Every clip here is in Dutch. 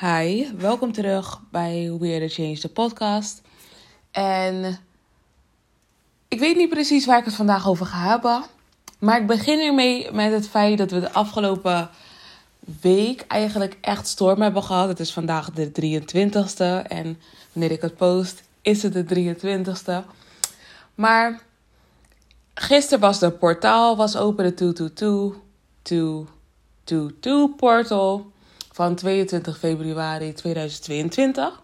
Hi, welkom terug bij We Are The Change, de podcast. En ik weet niet precies waar ik het vandaag over ga hebben. Maar ik begin ermee met het feit dat we de afgelopen week eigenlijk echt storm hebben gehad. Het is vandaag de 23ste en wanneer ik het post is het de 23ste. Maar gisteren was de portaal was open, de 222, 222 portal van 22 februari 2022.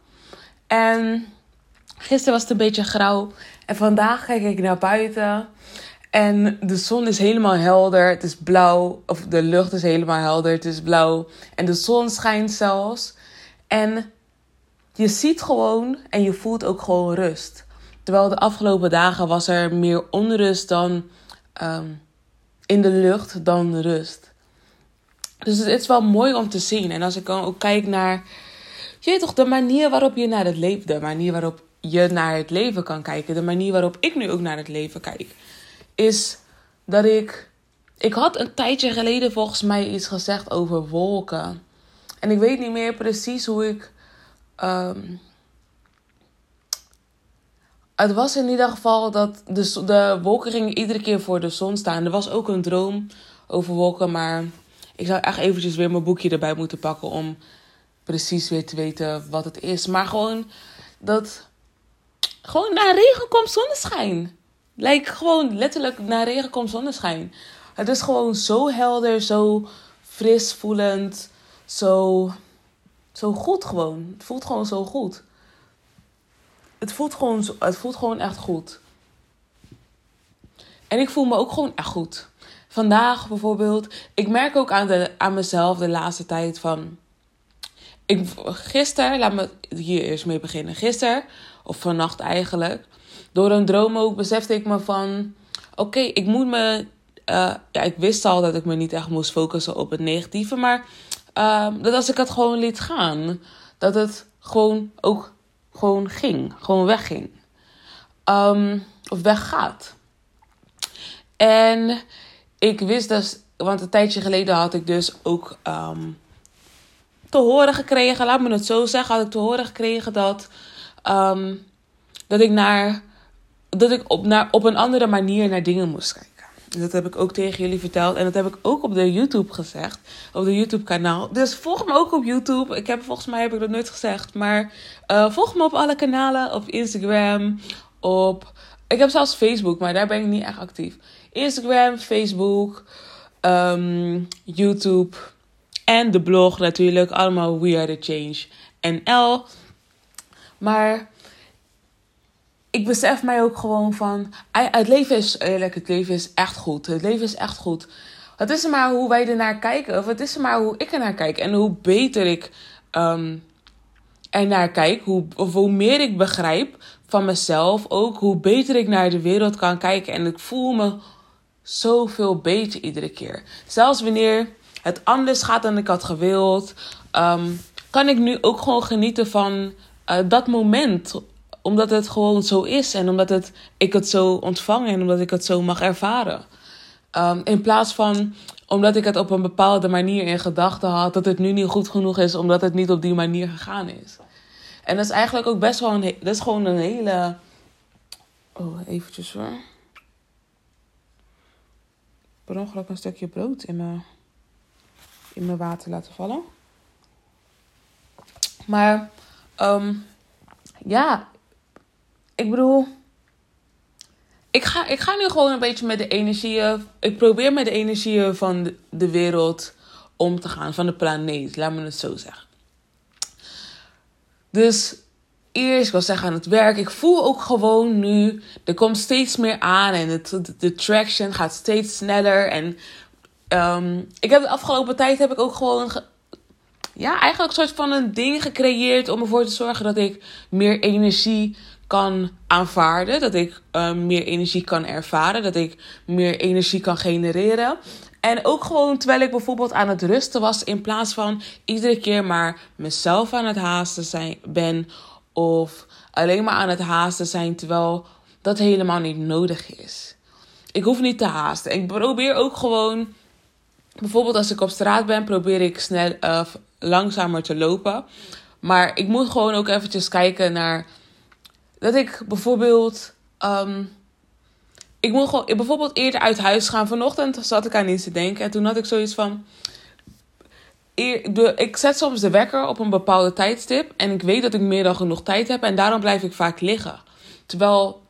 En gisteren was het een beetje grauw. En vandaag kijk ik naar buiten. En de zon is helemaal helder. Het is blauw. Of de lucht is helemaal helder. Het is blauw. En de zon schijnt zelfs. En je ziet gewoon en je voelt ook gewoon rust. Terwijl de afgelopen dagen was er meer onrust dan ehm, in de lucht dan rust. Dus het is wel mooi om te zien. En als ik dan ook kijk naar, je weet toch, de manier waarop je naar het leven, de manier waarop je naar het leven kan kijken, de manier waarop ik nu ook naar het leven kijk, is dat ik, ik had een tijdje geleden volgens mij iets gezegd over wolken. En ik weet niet meer precies hoe ik. Um, het was in ieder geval dat de, de wolken gingen iedere keer voor de zon staan. Er was ook een droom over wolken, maar ik zou echt eventjes weer mijn boekje erbij moeten pakken om precies weer te weten wat het is. Maar gewoon dat. Gewoon na regen komt zonneschijn. Lijkt gewoon letterlijk na regen komt zonneschijn. Het is gewoon zo helder, zo fris voelend. Zo, zo goed gewoon. Het voelt gewoon zo goed. Het voelt gewoon, het voelt gewoon echt goed. En ik voel me ook gewoon echt goed vandaag bijvoorbeeld. Ik merk ook aan, de, aan mezelf de laatste tijd van. Ik, gisteren, laat me hier eerst mee beginnen. Gisteren, of vannacht eigenlijk, door een droom ook besefte ik me van: oké, ik moet me. Uh, ja, ik wist al dat ik me niet echt moest focussen op het negatieve, maar uh, dat als ik het gewoon liet gaan, dat het gewoon ook gewoon ging, gewoon wegging. Um, of weggaat. En ik wist dus, want een tijdje geleden had ik dus ook um, te horen gekregen, laat me het zo zeggen, had ik te horen gekregen dat, um, dat ik naar, dat ik op, naar, op een andere manier naar dingen moest kijken. En dat heb ik ook tegen jullie verteld. En dat heb ik ook op de YouTube gezegd. Op de YouTube kanaal. Dus volg me ook op YouTube. Ik heb volgens mij heb ik dat nooit gezegd. Maar uh, volg me op alle kanalen. Op Instagram. Op. Ik heb zelfs Facebook, maar daar ben ik niet echt actief. Instagram, Facebook, um, YouTube en de blog natuurlijk. Allemaal We Are The Change NL. Maar ik besef mij ook gewoon van... Het leven is eerlijk, het leven is echt goed. Het leven is echt goed. Het is maar hoe wij er naar kijken. Of het is maar hoe ik er naar kijk. En hoe beter ik um, er naar kijk. Hoe, of hoe meer ik begrijp van mezelf ook. Hoe beter ik naar de wereld kan kijken. En ik voel me zoveel beter iedere keer. Zelfs wanneer het anders gaat dan ik had gewild, ehm, kan ik nu ook gewoon genieten van uh, dat moment. Omdat het gewoon zo is en omdat het, ik het zo ontvang en omdat ik het zo mag ervaren. Um, in plaats van omdat ik het op een bepaalde manier in gedachten had, dat het nu niet goed genoeg is, omdat het niet op die manier gegaan is. En dat is eigenlijk ook best wel een, dat is gewoon een hele. Oh, eventjes hoor per ongeluk een stukje brood in mijn, in mijn water laten vallen. Maar um, ja, ik bedoel, ik ga, ik ga nu gewoon een beetje met de energieën. Ik probeer met de energieën van de, de wereld om te gaan, van de planeet, laat me het zo zeggen. Dus eerst, ik was zeggen aan het werk. Ik voel ook gewoon nu, er komt steeds meer aan en het, de, traction gaat steeds sneller. En um, ik heb de afgelopen tijd heb ik ook gewoon, ja, eigenlijk een soort van een ding gecreëerd om ervoor te zorgen dat ik meer energie kan aanvaarden. Dat ik um, meer energie kan ervaren. Dat ik meer energie kan genereren. En ook gewoon terwijl ik bijvoorbeeld aan het rusten was, in plaats van iedere keer maar mezelf aan het haasten zijn, ben of alleen maar aan het haasten zijn terwijl dat helemaal niet nodig is. Ik hoef niet te haasten. Ik probeer ook gewoon bijvoorbeeld als ik op straat ben, probeer ik snel, uh, langzamer te lopen. Maar ik moet gewoon ook eventjes kijken naar dat ik bijvoorbeeld. Um, ik moet gewoon bijvoorbeeld eerder uit huis gaan. Vanochtend zat ik aan iets te denken. En toen had ik zoiets van. Ik zet soms de wekker op een bepaalde tijdstip. En ik weet dat ik meer dan genoeg tijd heb. En daarom blijf ik vaak liggen. Terwijl.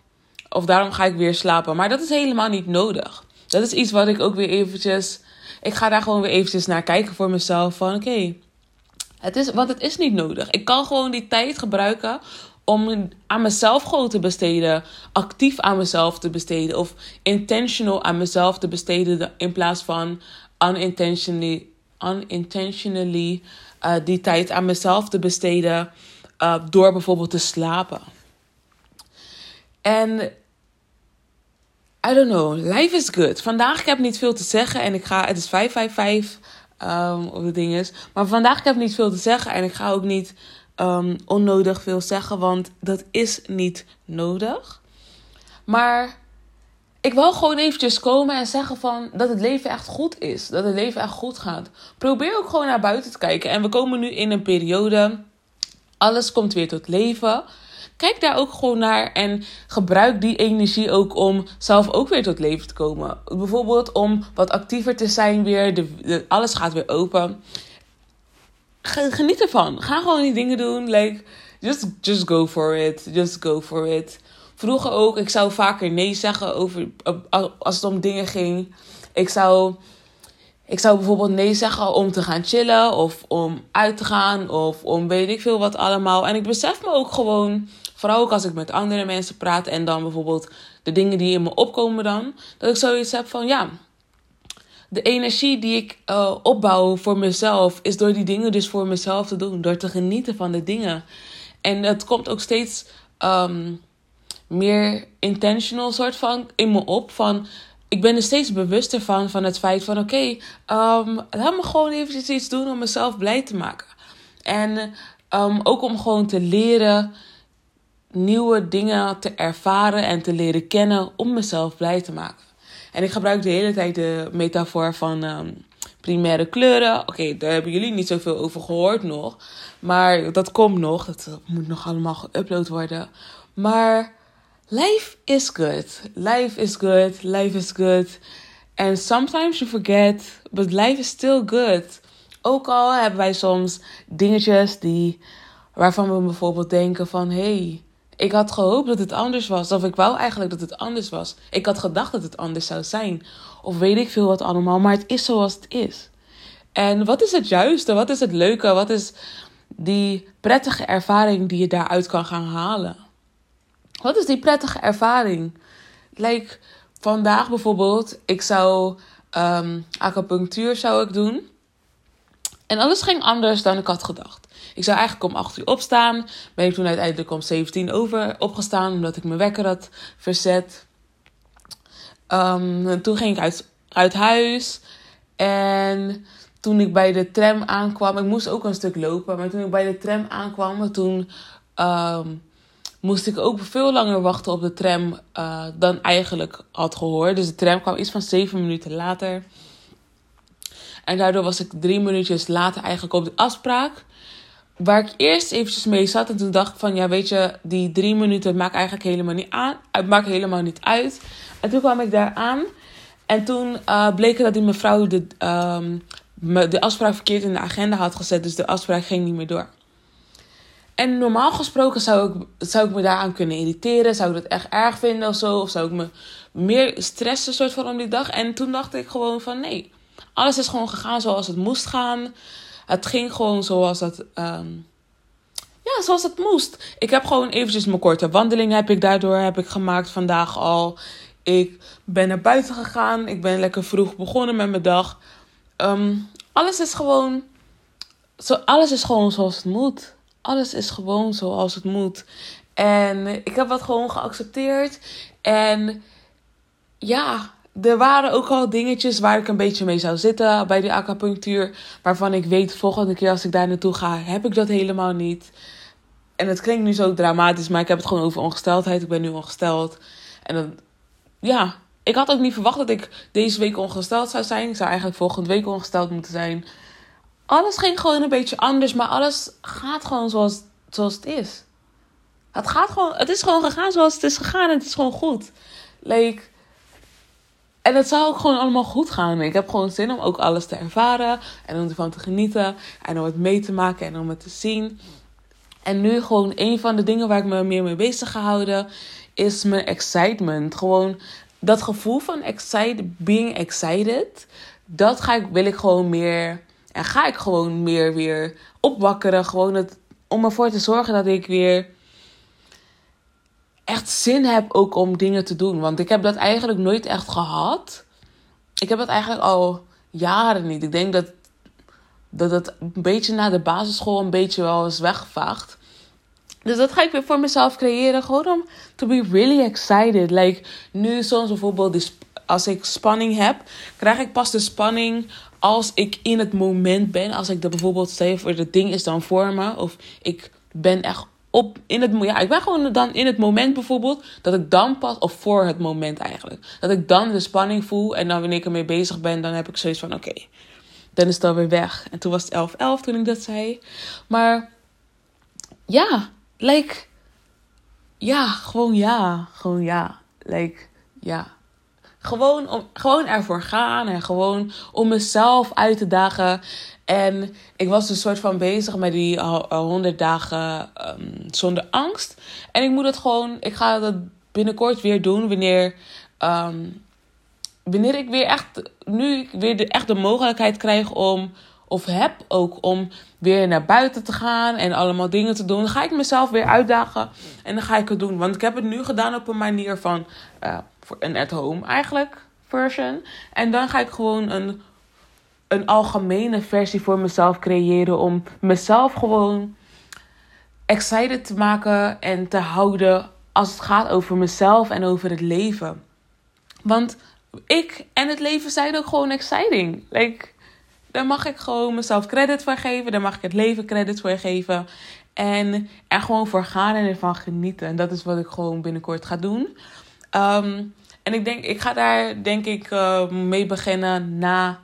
Of daarom ga ik weer slapen. Maar dat is helemaal niet nodig. Dat is iets wat ik ook weer eventjes. Ik ga daar gewoon weer eventjes naar kijken voor mezelf. Van oké. het is, want het is niet nodig. Ik kan gewoon die tijd gebruiken om aan mezelf gewoon te besteden. Actief aan mezelf te besteden. Of intentional aan mezelf te besteden. In plaats van unintentionally, unintentionally uh, die tijd aan mezelf te besteden. Uh, door bijvoorbeeld te slapen. En I don't know, life is good. Vandaag ik heb niet veel te zeggen en ik ga, het is 555 um, ehm, of de ding is. Maar vandaag ik heb niet veel te zeggen en ik ga ook niet um, onnodig veel zeggen, want dat is niet nodig. Maar ik wil gewoon eventjes komen en zeggen van dat het leven echt goed is. Dat het leven echt goed gaat. Probeer ook gewoon naar buiten te kijken. En we komen nu in een periode. Alles komt weer tot leven. Kijk daar ook gewoon naar en gebruik die energie ook om zelf ook weer tot leven te komen. Bijvoorbeeld om wat actiever te zijn weer. de, alles gaat weer open geniet ervan. Ga gewoon die dingen doen. Like, just, just go for it. Just go for it. Vroeger ook, ik zou vaker nee zeggen over, als het om dingen ging. Ik zou, ik zou bijvoorbeeld nee zeggen om te gaan chillen of om uit te gaan of om weet ik veel wat allemaal. En ik besef me ook gewoon, vooral ook als ik met andere mensen praat en dan bijvoorbeeld de dingen die in me opkomen dan, dat ik zoiets heb van ja, de energie die ik uh, opbouw voor mezelf is door die dingen dus voor mezelf te doen. Door te genieten van de dingen. En het komt ook steeds um, meer intentional soort van in me op. Van, ik ben er steeds bewuster van, van het feit van oké, um, laat me gewoon eventjes iets doen om mezelf blij te maken. En um, ook om gewoon te leren nieuwe dingen te ervaren en te leren kennen om mezelf blij te maken. En ik gebruik de hele tijd de metafoor van um, primaire kleuren. Oké, daar hebben jullie niet zoveel over gehoord nog. Maar dat komt nog. Dat moet nog allemaal geüpload worden. Maar life is good. Life is good. Life is good. And sometimes you forget, but life is still good. Ook al hebben wij soms dingetjes die, waarvan we bijvoorbeeld denken van... Hey, ik had gehoopt dat het anders was. Of ik wou eigenlijk dat het anders was. Ik had gedacht dat het anders zou zijn. Of weet ik veel wat allemaal. Maar het is zoals het is. En wat is het juiste? Wat is het leuke? Wat is die prettige ervaring die je daaruit kan gaan halen? Wat is die prettige ervaring? Like vandaag bijvoorbeeld, ik zou um, acupunctuur zou ik doen. En alles ging anders dan ik had gedacht. Ik zou eigenlijk om 8 uur opstaan. Ben ik toen uiteindelijk om 17 over opgestaan, omdat ik mijn wekker had verzet. Um, toen ging ik uit, uit huis. En toen ik bij de tram aankwam, ik moest ook een stuk lopen. Maar toen ik bij de tram aankwam, toen um, moest ik ook veel langer wachten op de tram uh, dan eigenlijk had gehoord. Dus de tram kwam iets van 7 minuten later. En daardoor was ik drie minuutjes later eigenlijk op de afspraak. Waar ik eerst eventjes mee zat. En toen dacht ik van, ja weet je, die drie minuten maakt eigenlijk helemaal niet aan. Het maakt helemaal niet uit. En toen kwam ik daar aan. En toen uh, bleek dat die mevrouw de, um, de afspraak verkeerd in de agenda had gezet. Dus de afspraak ging niet meer door. En normaal gesproken zou ik, zou ik me daaraan kunnen irriteren. Zou ik dat echt erg vinden of zo. Of zou ik me meer stressen soort van om die dag. En toen dacht ik gewoon van nee. Alles is gewoon gegaan zoals het moest gaan het ging gewoon zoals het, ehm, ja, zoals het moest. Ik heb gewoon eventjes mijn korte wandeling heb ik daardoor heb ik gemaakt vandaag al. Ik ben naar buiten gegaan. Ik ben lekker vroeg begonnen met mijn dag. Ehm, alles is gewoon, zo, alles is gewoon zoals het moet. Alles is gewoon zoals het moet. En ik heb dat gewoon geaccepteerd. En ja, er waren ook al dingetjes waar ik een beetje mee zou zitten bij die acupunctuur. Waarvan ik weet, volgende keer als ik daar naartoe ga, heb ik dat helemaal niet. En het klinkt nu zo dramatisch, maar ik heb het gewoon over ongesteldheid. Ik ben nu ongesteld. En dan, ja, ik had ook niet verwacht dat ik deze week ongesteld zou zijn. Ik zou eigenlijk volgende week ongesteld moeten zijn. Alles ging gewoon een beetje anders, maar alles gaat gewoon zoals, zoals het is. Het, gaat gewoon, het is gewoon gegaan zoals het is gegaan en het is gewoon goed. Like, en het zou ook gewoon allemaal goed gaan. Ik heb gewoon zin om ook alles te ervaren en om ervan te genieten en om het mee te maken en om het te zien. En nu gewoon een van de dingen waar ik me meer mee bezig ga houden is mijn excitement. Gewoon dat gevoel van excited, being excited, dat ga ik, wil ik gewoon meer en ga ik gewoon meer weer opwakkeren. Gewoon het, om ervoor te zorgen dat ik weer echt zin heb ook om dingen te doen. Want ik heb dat eigenlijk nooit echt gehad. Ik heb dat eigenlijk al jaren niet. Ik denk dat dat het een beetje na de basisschool een beetje wel is weggevaagd. Dus dat ga ik weer voor mezelf creëren. Gewoon om to be really excited. Like nu soms bijvoorbeeld als ik spanning heb, krijg ik pas de spanning als ik in het moment ben. Als ik bijvoorbeeld stel voor het ding is dan voor me. Of ik ben echt op in het ja, ik ben gewoon dan in het moment bijvoorbeeld dat ik dan pas of voor het moment eigenlijk dat ik dan de spanning voel en dan wanneer ik ermee bezig ben dan heb ik zoiets van oké dan is het alweer weg en toen was het 11-11 toen ik dat zei maar ja like ja gewoon ja gewoon ja like ja gewoon, om, gewoon ervoor gaan en gewoon om mezelf uit te dagen. En ik was een soort van bezig met die 100 dagen um, zonder angst. En ik moet het gewoon, ik ga dat binnenkort weer doen wanneer, um, wanneer ik weer echt, nu ik weer de, echt de mogelijkheid krijg om, of heb ook om weer naar buiten te gaan en allemaal dingen te doen. Dan ga ik mezelf weer uitdagen en dan ga ik het doen. Want ik heb het nu gedaan op een manier van uh, een at-home eigenlijk version. En dan ga ik gewoon een een algemene versie voor mezelf creëren. Om mezelf gewoon excited te maken en te houden als het gaat over mezelf en over het leven. Want ik en het leven zijn ook gewoon exciting. Like, daar mag ik gewoon mezelf credit voor geven. Daar mag ik het leven credit voor geven. En er gewoon voor gaan en ervan genieten. En dat is wat ik gewoon binnenkort ga doen. Ehm, en ik denk, ik ga daar denk ik uh, mee beginnen na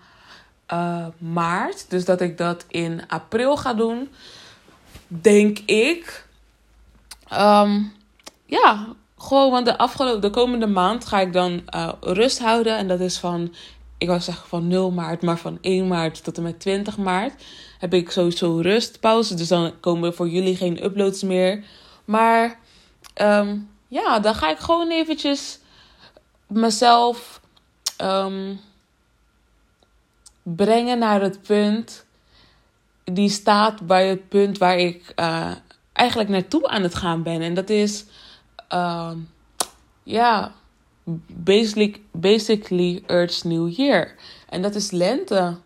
uh, maart. Dus dat ik dat in april ga doen. Denk ik. Um, ja, gewoon, want de, afgelopen, de komende maand ga ik dan uh, rust houden. En dat is van, ik wou zeggen van 0 maart, maar van 1 maart tot en met 20 maart heb ik sowieso rustpauze. Dus dan komen voor jullie geen uploads meer. Maar um, ja, dan ga ik gewoon eventjes mezelf. Um, brengen naar het punt die staat bij het punt waar ik uh, eigenlijk naartoe aan het gaan ben. En dat is, uh, ja, basically, basically Earth's New Year. En dat is lente.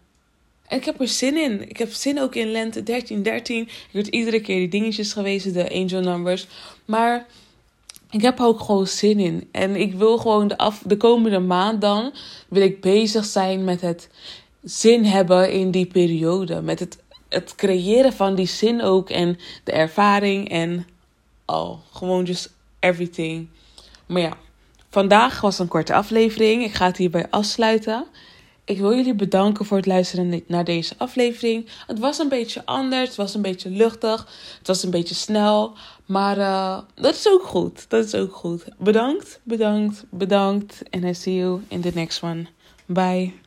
En ik heb er zin in. Ik heb zin ook in lente 13, 13. Ik word iedere keer die dingetjes geweest, de angel numbers. Maar ik heb er ook gewoon zin in. En ik wil gewoon de, af, de komende maand dan, wil ik bezig zijn met het zin hebben in die periode. Met het, het creëren van die zin ook en de ervaring en al. gewoon just everything. Maar ja, vandaag was een korte aflevering. Ik ga het hierbij afsluiten. Ik wil jullie bedanken voor het luisteren naar deze aflevering. Het was een beetje anders, het was een beetje luchtig, het was een beetje snel. Maar uh, dat is ook goed. Dat is ook goed. Bedankt, bedankt, bedankt. En I see you in the next one. Bye.